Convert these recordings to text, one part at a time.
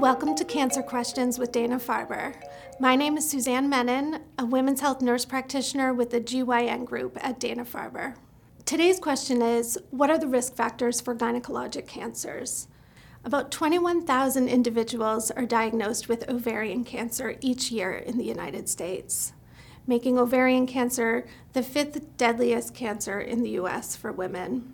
Welcome to Cancer Questions with Dana Farber. My name is Susanne Menon, a women's health nurse practitioner with the GYN group at Dana Farber. Today's question is What are the risk factors for gynecologic cancers? About 21,000 individuals are diagnosed with ovarian cancer each year in the United States, making ovarian cancer the fifth deadliest cancer in the US for women.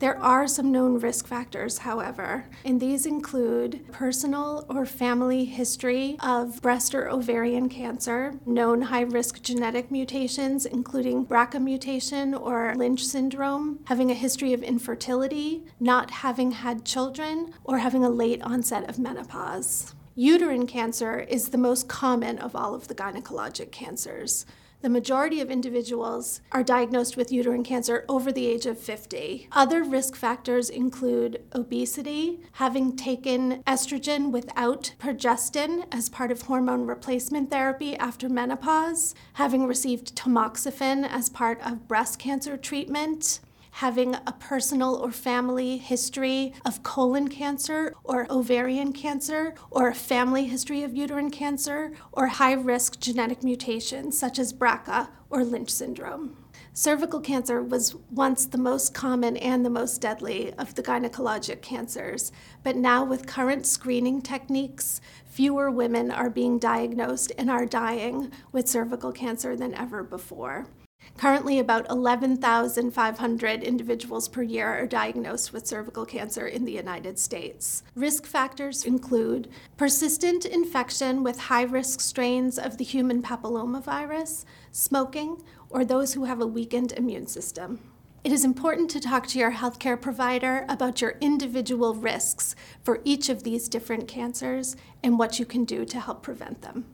There are some known risk factors, however, and these include personal or family history of breast or ovarian cancer, known high risk genetic mutations, including BRCA mutation or Lynch syndrome, having a history of infertility, not having had children, or having a late onset of menopause. Uterine cancer is the most common of all of the gynecologic cancers the majority of individuals are diagnosed with uterine cancer over the age of 50. Other risk factors include obesity, having taken estrogen without progestin as part of hormone replacement therapy after menopause, having received tamoxifen as part of breast cancer treatment, having a personal or family history of colon cancer or ovarian cancer, or a family history of uterine cancer, or high risk genetic mutations such as BRCA or Lynch syndrome. Cervical cancer was once the most common and the most deadly of the gynecologic cancers, but now with current screening techniques, fewer women are being diagnosed and are dying with cervical cancer than ever before. Currently, about 11,500 individuals per year are diagnosed with cervical cancer in the United States. Risk factors include persistent infection with high risk strains of the human papillomavirus, smoking, or those who have a weakened immune system. It is important to talk to your healthcare provider about your individual risks for each of these different cancers and what you can do to help prevent them.